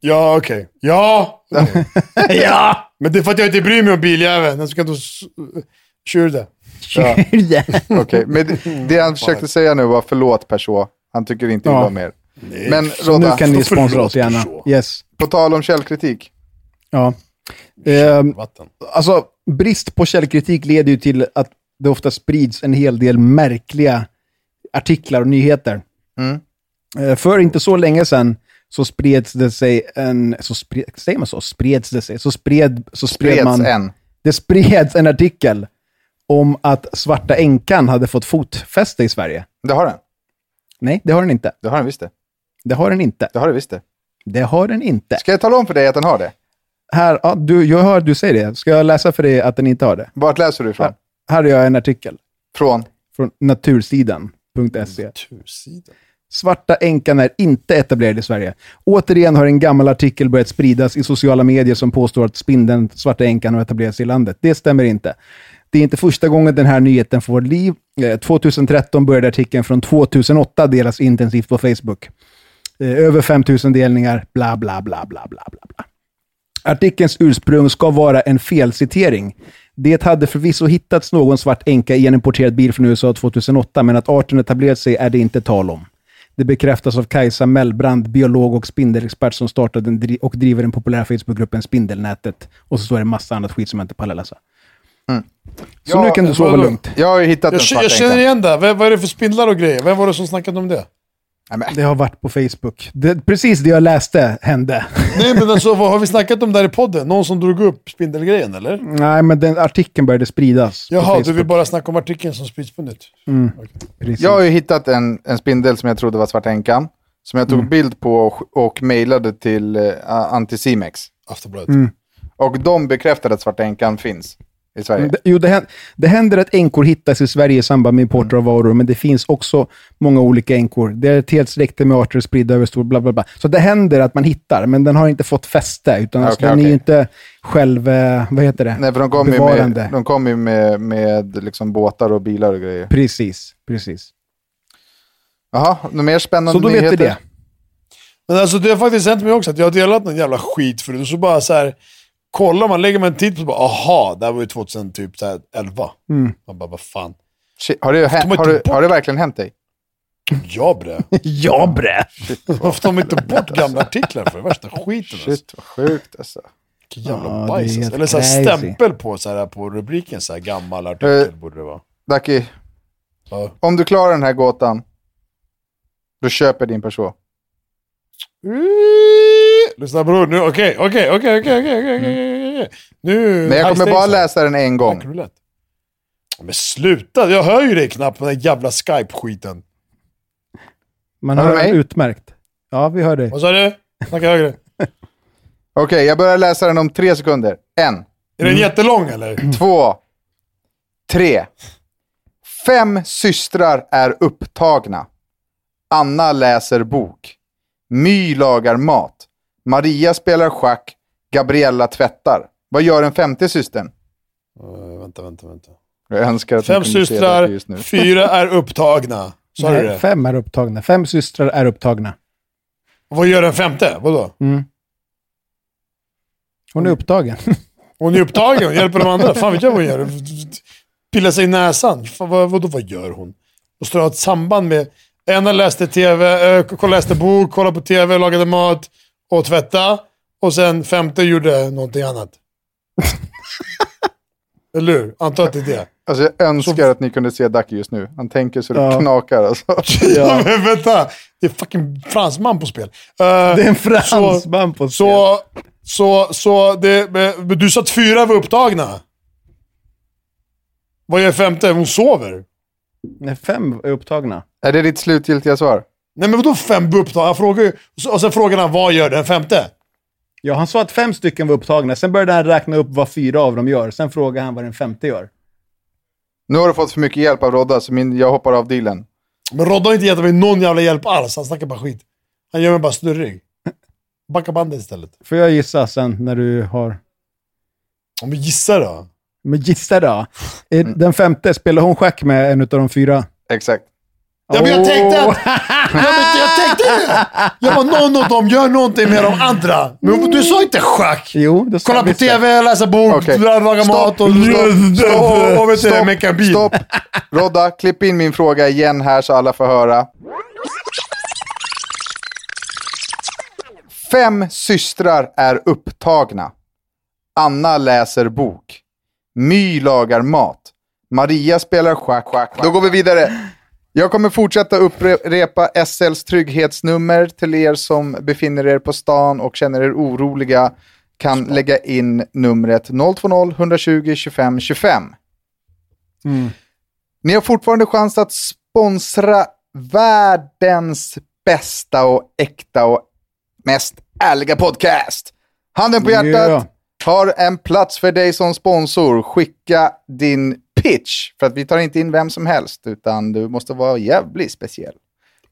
Ja, okej. Ja! okej. ja! Men det är för att jag inte bryr mig om biljäveln. Jag ska inte köra det. Ja. Okej, men det, det han försökte säga nu var förlåt Peugeot. Han tycker inte illa Ja. om er. Men Så nu kan ni sponsra oss gärna. Yes. på tal om källkritik. Ja. Vatten. alltså, brist på källkritik leder ju till att det ofta sprids en hel del märkliga artiklar och nyheter. Mm. Eh, För inte så länge sedan så spreds det sig en... Så spred, säger man så? Spreds det sig? Så spred, så spred Spreds man... en. Det spreds en artikel om att Svarta Änkan hade fått fotfäste i Sverige. Det har den. Nej, det har den inte. Det har den visst det. Det har den inte. Det har den visst det. Det har den inte. Ska jag tala om för dig att den har det? Här, ja, du, jag hör du säger det. Ska jag läsa för dig att den inte har det? Vart läser du ifrån? Här, här har jag en artikel Från? från natursidan.se. Tursida. Svarta änkan är inte etablerad i Sverige. Återigen har en gammal artikel börjat spridas i sociala medier som påstår att spindeln Svarta änkan har etablerats i landet. Det stämmer inte. Det är inte första gången den här nyheten får liv. Eh, 2013 började artikeln från 2008 delas intensivt på Facebook. Eh, över 5000 delningar, bla bla bla bla bla bla. bla. Artikelns ursprung ska vara en felcitering. Det hade förvisso hittats någon svart änka i en importerad bil från USA 2008, men att arten etablerat sig är det inte tal om. Det bekräftas av Kajsa Mellbrand, biolog och spindelexpert som startade och driver den populära Facebookgruppen Spindelnätet. Och så står det en massa annat skit som jag inte pallar läsa. Så Ja, nu kan du sova vadå? lugnt. Jag har ju hittat en Jag, svart jag känner igen det. Vad, vad är det för spindlar och grejer? Vem var det som snackat om det? Nej, Det har varit på Facebook. Det, precis det jag läste hände. Nej men alltså, vad har vi snackat om där i podden? Någon som drog upp spindelgrejen eller? Nej, men den artikeln började spridas. på Jaha, du vill bara snacka om artikeln som sprids på nytt? Precis. jag har ju hittat en, en spindel som jag trodde var Svarta änkan. Som jag tog Mm. bild på och, och mejlade till uh, Anticimex. Aftonbladet. Mm. Och de bekräftade att Svarta änkan finns i Sverige. Det- Jo, det, händer, det händer att änkor hittas i Sverige i samband med import av varor, men det finns också många olika änkor. Det är ett helt släkte med arter spridda över stor bla bla bla. Så det händer att man hittar, men den har inte fått fäste, utan alltså, Okej, den är okej. ju inte själv, eh, vad heter det? Nej, för de kommer ju Bevarande. med, de kommer ju med, med liksom båtar och bilar och grejer. Precis, precis. Jaha, några mer spännande Så då vet nyheter? vi det. Men alltså det har faktiskt hänt mig också, att jag har delat någon jävla skit förut och så bara så här kollar man, lägger man en titt på bara aha, det här var ju 2011. Mm. Man bara, vad fan. Shit, Har man har, det, har det verkligen hänt dig? Ja bre. Ja, bre! Varför tar man inte bort gamla artiklar för? Värsta skiten alltså. Shit, vad sjukt alltså. Vilken jävla är bajs alltså. Eller så här stämpel på, så här, på rubriken, så här gammal artikel Eh. borde det vara. Ducky, Ja. om du klarar den här gåtan, då köper din person. Mm. Lyssna bror, nu, okej, okej, okej, okej, okej, okej, mm. Nu... Men jag kommer bara läsa den en gång. Men sluta, jag hör ju dig knappt på den jävla Skype-skiten. Man hör, hör mig? utmärkt. Ja, vi hör dig. Vad sa du? Snacka högre. okej, okay, jag börjar läsa den om tre sekunder. En. Är den mm. jättelång eller? Två. Tre. Fem systrar är upptagna. Anna läser bok. My lagar mat. Maria spelar schack. Gabriella tvättar. Vad gör den femte systern? Uh, vänta, vänta, vänta. Jag önskar att Fem det just systrar, nu. fyra är upptagna. Sa du det? fem är upptagna. Fem systrar är upptagna. Vad gör den femte? Vadå? Hon är upptagen. Hon är upptagen, hon hjälper de andra. Fan vet jag vad hon gör? Pillar sig i näsan. Fan, vad, vadå, vad gör hon? Och står det ett samband med... Ena läste tv, äh, läste bok, kollade på tv, lagade mat och tvätta. Och sen femte gjorde någonting annat. Eller hur? Antar att det är det. Alltså jag önskar att ni kunde se Ducky just nu. Han tänker så det Ja. knakar alltså. Ja. men vänta, det är fucking fransman på spel. Uh, Det är en fransman på scen. Så, så, så det, men du sa att fyra var upptagna. Vad gör femte? Hon sover. Nej, fem är upptagna. Är det ditt slutgiltiga svar? Nej men vadå fem var upptagna? Han frågar ju, och sen frågar han vad gör den femte? Ja, han sa att fem stycken var upptagna. Sen började han räkna upp vad fyra av dem gör. Sen frågade han vad den femte gör. Nu har du fått för mycket hjälp av Rodda, så min, jag hoppar av dealen. Men Rodda har inte gett mig någon jävla hjälp alls. Han snackar bara skit. Han gör mig bara snurrig. Backa bandet istället. Får jag gissa sen när du har... Om vi gissar då? Men gissa då. Den femte, spelar hon schack med en av de fyra? Exakt. Ja, men jag tänkte att... Ja, men jag tänkte det! Jag bara, någon av dem gör någonting med de andra. Men du sa inte schack! Jo, det sa Kolla på. TV, läsa bok, Okej. laga mat och... Stopp. Stopp. mecka bil. Stopp. Rodda, klipp in min fråga igen här så alla får höra. Fem systrar är upptagna. Anna läser bok. My lagar mat. Maria spelar schack. Då går vi vidare. Jag kommer fortsätta upprepa SLs trygghetsnummer till er som befinner er på stan och känner er oroliga. Kan lägga in numret 020 120 25 25. Ni har fortfarande chans att sponsra världens bästa och äkta och mest ärliga podcast. Handen på hjärtat Yeah. har en plats för dig som sponsor. Skicka din pitch, för att vi tar inte in vem som helst, utan du måste vara jävligt speciell.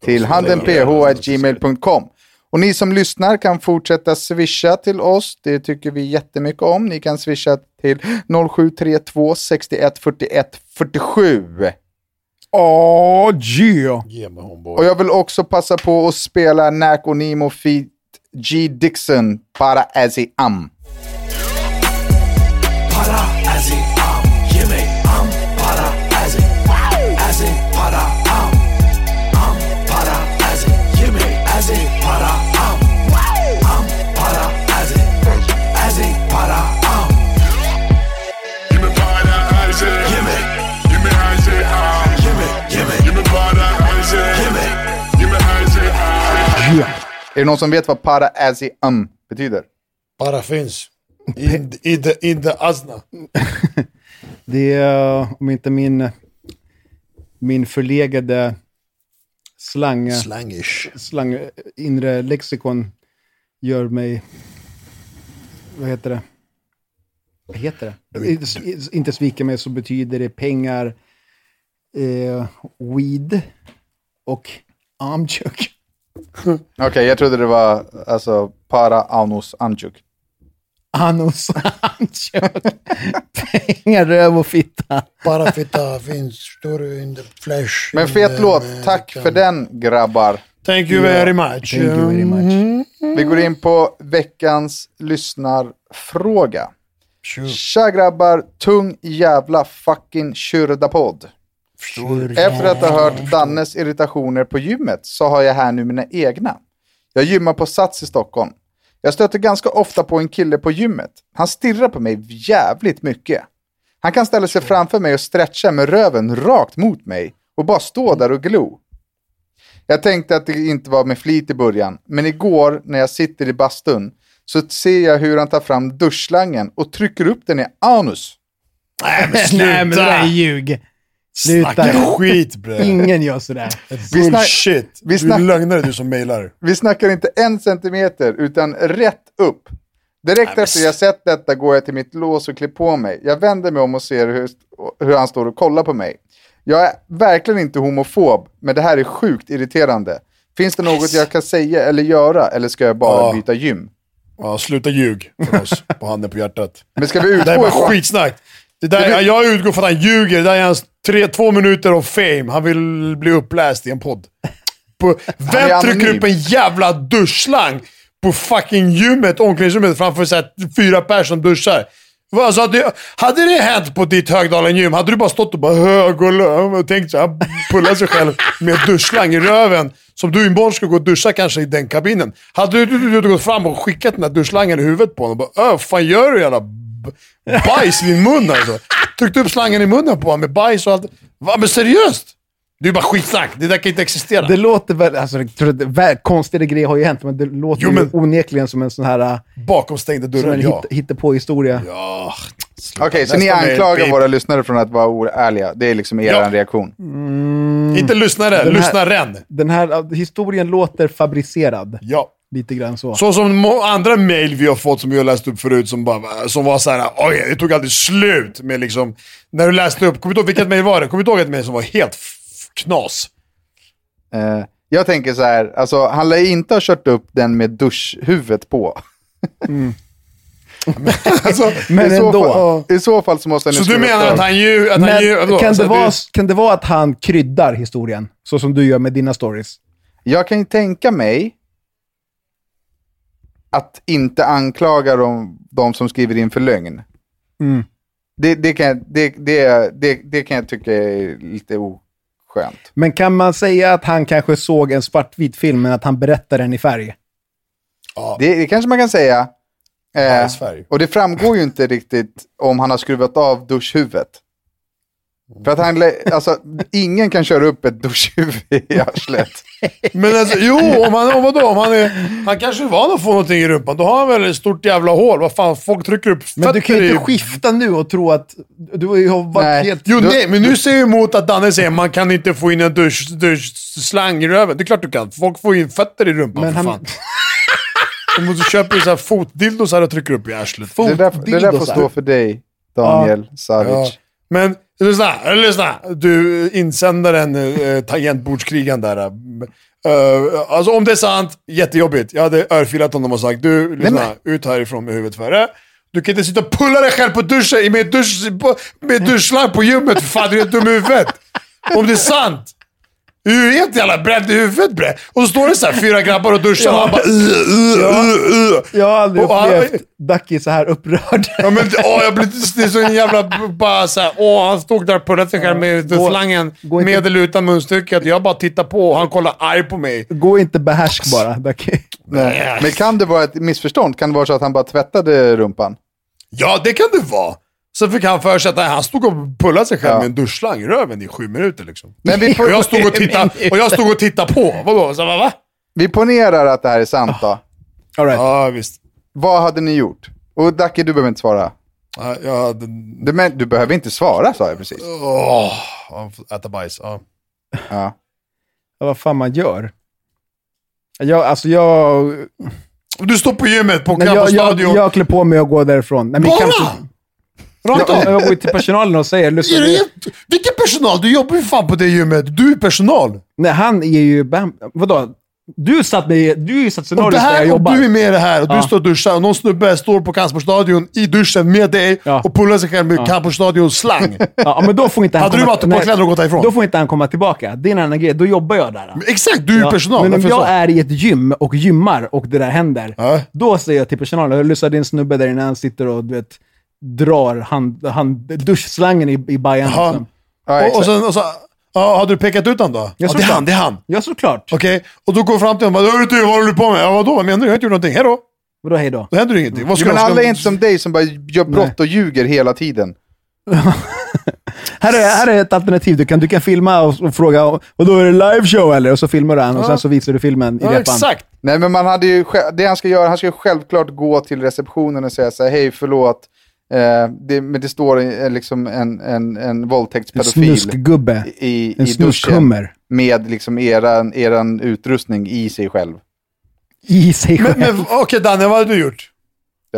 Till handenph.gmail.com. Och ni som lyssnar kan fortsätta swisha till oss. Det tycker vi jättemycket om. Ni kan swisha till 0732 61 41 47. Åh, yeah! Mig homeboy. Och jag vill också passa på att spela Nack och Nemo feat G. Dixon, Para As I Am. Para det någon som vet vad Para As I Am betyder? Bara finns. In, in, the, in the asna. Det är, om inte min, min förlegade slang, Slangish. slang, inre lexikon gör mig... Vad heter det? Vad heter det? Inte- Inte svika mig så betyder det pengar, eh, weed och armchuk. Okej, jag trodde det var alltså Para Anus Anjuk. Anus armchuk. pengar, röv och fitta. Bara fitta finns, står du in the flesh. Men fet the- låt, tack för den grabbar. Thank you very much. Thank you very much. Vi går in på veckans lyssnarfråga. Sure. Tja grabbar, tung jävla fucking kyrda-podd. Efter att ha hört Dannes irritationer på gymmet så har jag här nu mina egna. Jag gymmar på Sats i Stockholm. Jag stöter ganska ofta på en kille på gymmet. Han stirrar på mig jävligt mycket. Han kan ställa sig framför mig och stretcha med röven rakt mot mig och bara stå där och glo. Jag tänkte att det inte var med flit i början, men igår när jag sitter i bastun så ser jag hur han tar fram duschslangen och trycker upp den i anus. Nej men sluta! Nej, men det där är ljug. Sluta. Snacka skit bre. Ingen gör sådär. Bullshit. vi Du är lögnare du som mailar. Vi snackar inte en centimeter, utan rätt upp. Direkt efter jag sett detta går jag till mitt lås och klär på mig. Jag vänder mig om och ser hur, hur han står och kollar på mig. Jag är verkligen inte homofob, men det här är sjukt irriterande. Finns det något jag kan säga eller göra, eller ska jag bara Ja. byta gym? Ja, sluta ljug för oss på handen på hjärtat. Men ska vi Det där är utgå bara skitsnack. Det där, Det blir- Jag utgår från att han ljuger. Det där är hans tre, två minuter av fame. Han vill bli uppläst i en podd. På, vem trycker upp en jävla duschslang på fucking gymmet, omklädningsrummet, framför så här, fyra personer som duschar? Alltså, hade, hade det hänt på ditt Högdalen-gym, hade du bara stått och bara hög och löv och tänkt så här, pulla sig själv med duschslang i röven. Som du imorgon ska gå och duscha kanske i den kabinen. Hade du, du, du gått fram och skickat den där duschslangen i huvudet på honom och bara vad fan gör du jävla bajs i din mun alltså? Tryckte upp slangen i munnen på honom med bajs och allt. Va, men seriöst? Det är bara skitsnack. Det där kan inte existera. Det låter väl, alltså konstiga grejer har ju hänt, men det låter Jo, ju men- onekligen som en sån här äh, Bakom stängda som dörrar, en ja. hitt, hittepå-historia. Ja. Okej, så ni anklagar våra lyssnare från att vara oärliga. Det är liksom er Ja. reaktion. Inte lyssnare, Den här- lyssnaren. Den här historien låter fabricerad. Ja. Lite grann så. Så som andra mail vi har fått som vi har läst upp förut som, bara, som var så här: oj, det tog aldrig slut med liksom, när du läste upp, kommer du ihåg vilket mail var det? Kommer du ihåg ett mail som var helt knas? Eh, Jag tänker så här, alltså han lär inte ha kört upp den med duschhuvudet på. Alltså, Men I så, ändå. fall, I så fall så måste han så du menar att han ljuger? Att han Men ljuger vadå? kan, Alltså, det vara, du- kan det vara att han kryddar historien? Så som du gör med dina stories? Jag kan ju tänka mig att inte anklaga de, de som skriver in för lögn. Mm. Det, det, kan, jag- det, det, det, det kan jag tycka är lite oskönt. Men kan man säga att han kanske såg en svartvit film, men att han berättar den i färg? Det, det kanske man kan säga. Eh, Bajsfärg. och det framgår ju inte riktigt om han har skruvat av duschhuvudet. För att han, alltså, ingen kan köra upp ett duschhuvud i arslet. Men alltså, jo, om han, om vadå? Om han, är, han kanske är van att få någonting i rumpan. Då har han väl ett stort jävla hål. Vad fan, folk trycker upp Men du kan ju fötter inte i... skifta nu och tro att... Du har varit Nej. helt... Jo, Då- nej, men nu ser jag emot att Danne säger man kan inte få in en dusch, duschslang i röven. Det är klart du kan. Folk får in fötter i rumpan Men för han- fan. De måste köpa så här fotdildos här och trycker upp i arslet. Det där, det där får Fotdildosar. stå för dig, Daniel Savic. Ja. Men lyssna, lyssna. Du insändaren, uh, tangentbordskrigan där. Uh, alltså om det är sant, jättejobbigt. Jag hade örfilat honom och sagt du, lyssna, ut härifrån med huvudet före. Du kan inte sitta och pulla dig själv på duschen med, dusch, på, med duschslang på gymmet för fan, du är dum i huvudet. Om det är sant. Du är helt jävla bränd i huvudet bre. Och så står det så här fyra grabbar och duschar och han bara uh, uh, uh, uh. Jag har aldrig Och han- upplevt Ducky så här upprörd. Ja men åh, jag blir det är så en jävla bara såhär, åh han stod där och pullade sig själv med Gå- slangen gå inte- med eller utan munstycket. Jag bara tittar på och han kollar arg på mig. Gå inte behärsk bara, Ducky. Nej. Men kan det vara ett missförstånd? Kan det vara så att han bara tvättade rumpan? Ja det kan det vara. Så fick han för sig att nej, han stod och pullade sig själv Ja. med en duschslang i röven i sju minuter liksom. Men vi, Och jag stod och tittade, och jag stod och tittade på. Vadå? Så, va, va? vi ponerar att det här är sant då. All right. Ja visst. Vad hade ni gjort? Och Dacke, du behöver inte svara. Ja, jag hade... Du, men, du behöver inte svara, sa jag precis. Får äta bajs. Ja. Ja. Ja, vad fan man gör. Jag, alltså jag... Du står på gymmet på Nej, jag, jag, jag klär på mig och går därifrån. Nej, men Bara? kanske- Rakt jag, av. jag går till personalen och säger, lyssna, Är det. Vilken personal? Du jobbar ju fan på det gymmet. Du är personal. nej, han är ju... Vadå? Du satt med, du satt Och, scenariot där jag här, och jobbar. du är med i det här och Ja. du står och duschar och någon snubbe står på Kampsportstadion i duschen med dig Ja. och pullar sig själv med ja. Kampsportstadions slang. Ja, men då får inte han Hade du komma- varit på kläder och gått därifrån? Då får inte han komma tillbaka. Det är en annan grej. Då jobbar jag där. Exakt, du är Ja, personal. Men om jag så? är i ett gym och gymmar och det där händer, Ja. då säger jag till personalen, jag lyssnar din snubbe där inne, han sitter och du vet, drar hand, hand, duschslangen i, i bajan. Liksom. Ja, och, och, sen, och så, ja, hade du pekat ut honom då? Ja, det är han, det är han. Ja, såklart. Okej, och då går fram till honom och bara "Hörru du, vad håller du på med? Ja, vadå? Vad menar du? Jag har inte gjort någonting. Hejdå. Vadå hej då? Händer ingenting. Vad ska men jag- ska- alla är inte som dig som bara gör brott och ljuger hela tiden. Här är, här är ett alternativ. Du kan, du kan filma och, och fråga, och då är det live show eller? Och så filmar du han och sen så visar du filmen i Ja, repan. exakt. Nej, men man hade ju, det han ska göra, han ska självklart gå till receptionen och säga så här, hej förlåt, eh, det, men det står eh, liksom en, en, en En våldtäktspedofil snuskgubbe. i, En i duschen snuskhummer. med liksom eran, eran utrustning i sig själv. I sig Men, själv. men okej Danne, vad hade du gjort?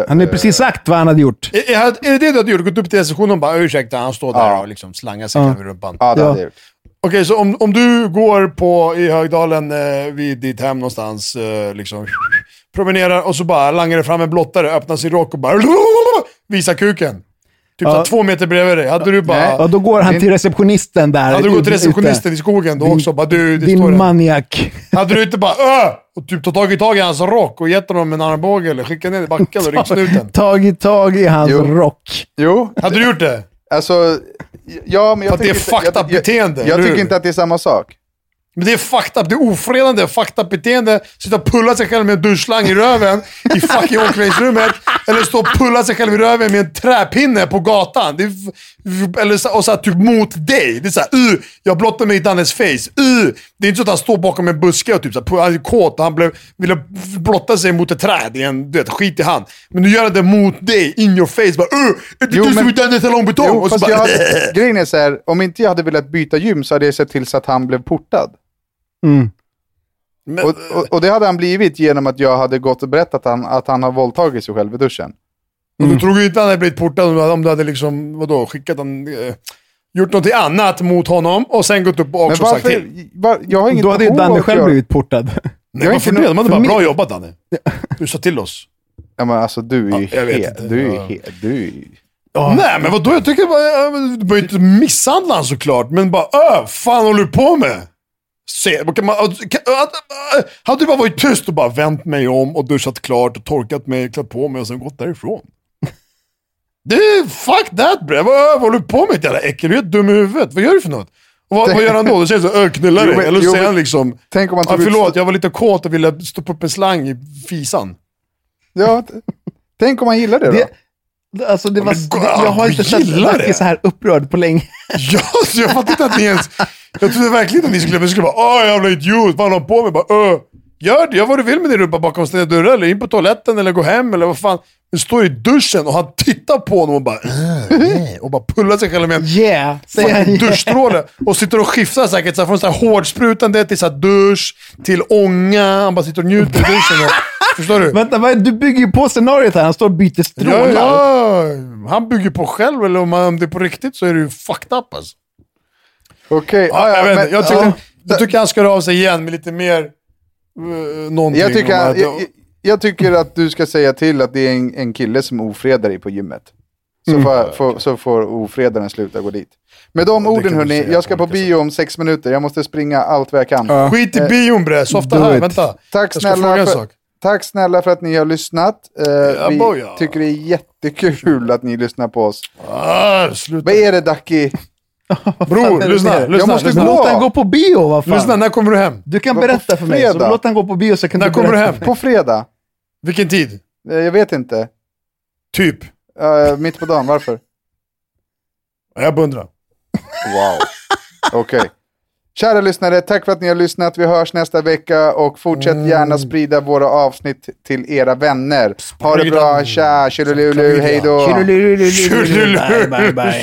Han har precis sagt vad han hade gjort. Är, är, är det det du hade gjort? Gått upp till receptionen och bara ursäkta, han står där Ja. och liksom slangar sig Ja. rumpan. Ja, det Ja. hade jag gjort. Okej, så om, om du går på, i Högdalen eh, vid ditt hem någonstans, eh, liksom, promenerar och så bara langar det fram en blottare, öppnar sin rock och bara visar kuken. Typ Ja. två meter bredvid dig. Hade du bara... Nej. Ja, då går han till receptionisten där. Hade du gått till ute. receptionisten i skogen då Din- också? Bara du, det står Din en. maniak. Hade du inte bara öh! Och typ tagit tag i hans rock och gett honom en armbåge eller skickat ner i backen och ringt snuten? Tagit tag i hans Jo. rock. Jo, Hade du gjort det? alltså, ja men jag För att det är tycker fucked up jag, jag, beteende, jag eller tycker inte att det är samma sak. Men det är fucked up, det är ofredande, fucked up beteende. Sitta och pulla sig själv med en duschslang i röven i fucking omklädningsrummet. Eller stå och pulla sig själv i röven med en träpinne på gatan. Är, eller så, och så här, typ mot dig. Det är såhär, uh, jag blottar mig i Dannes face. Uh. Det är inte så att han står bakom en buske och typ så här, han är kåt och han blev, ville blotta sig mot ett träd en, du vet, skit i hand. Men nu gör han det mot dig, in your face. Bara, uh, är det du som är Danne hade, grejen är så här, om inte jag hade velat byta gym så hade jag sett till så att han blev portad. Mm. Men- Och, och, och det hade han blivit genom att jag hade gått och berättat att han, att han har våldtagit sig själv i duschen. Och du tror ju inte han hade blivit portad om du hade, liksom, vadå, skickat en, eh, gjort något annat mot honom och sen gått upp och Men också sagt varför? till. Var, jag har inget Då hade ju Danne själv göra- blivit portad. Nej, varför det? De hade bara för bra jobbat Danne. Du sa till oss. Ja, men alltså du är ju Ja, jag inte. Du är ju Ja. helt... Du är ju... Nej men vadå, jag tycker bara, du behöver inte misshandla honom såklart, men bara öh, fan håller du på med? Se, kan man, kan, hade du bara varit tyst och bara vänt mig om och duschat klart och torkat mig, klätt på mig och sen gått därifrån. Det är fuck that bre, vad, vad håller du på med jävla äckel? Du är dum i huvudet, vad gör du för något? Och vad, vad gör han då? Då säger han så öh knulla dig, eller så säger han liksom, Tänk om man ja, tog ut- förlåt jag var lite kåt och ville stoppa upp en slang i fisan. Ja, tänk om man gillar det då? Det, alltså det var, men jag har inte sett. Lucky så här upprörd på länge. Ja, så jag fattar inte att ni ens... Jag trodde verkligen att ni skulle, skulle bara åh jävla idiot, vad håller han på med? Bara, Öh. Gör det, gör vad du vill med din rumpa bakom stängda dörrar eller in på toaletten eller gå hem eller vad fan. Du står i duschen och han tittar på honom och bara "Äh, äh", och bara pullar sig själv med en Yeah, fucking duschstråle. Och sitter och skiftar säkert så här, från så här hårdsprutande till så här dusch, till ånga. Han bara sitter och njuter i duschen. Och, förstår du? Vänta, vad du bygger ju på scenariot här. Han står och byter strålar. Ja, ja, han bygger på själv eller om han- om det är på riktigt så är det ju fucked up alltså. Okej, Ja, ja, jag, men- jag, tycker, ja. jag tycker han ska höra av sig igen med lite mer någonting. Jag tycker, att- jag, jag tycker att du ska säga till att det är en, en kille som ofredar dig på gymmet. Så, Mm. får, får, så får ofredaren sluta gå dit. Med de Ja, orden hörni, jag ska på bio om sex minuter. Jag måste springa allt vad jag kan. Ja. Skit i Eh, bion bre, softa do här, vänta. Tack snälla, för, tack snälla för att ni har lyssnat. Eh, vi boja. tycker det är jättekul att ni lyssnar på oss. Ah, sluta. Vad är det Ducky? Bror, lyssna, lyssna. Jag måste lyssna. gå. Låt han gå på bio, vad fan. lyssna, när kommer du hem? Du kan berätta för mig. Så låt han gå på bio så kan När du kommer du hem? På fredag? Vilken tid? Eh, jag vet inte. Typ. Eh, mitt på dagen, varför? Ja, Jag beundrar. Wow. Okej. Kära lyssnare, tack för att ni har lyssnat. Vi hörs nästa vecka och fortsätt Mm. gärna sprida våra avsnitt till era vänner. Ha det bra, tja, tjolilulu, hej då. Bye, bye, bye.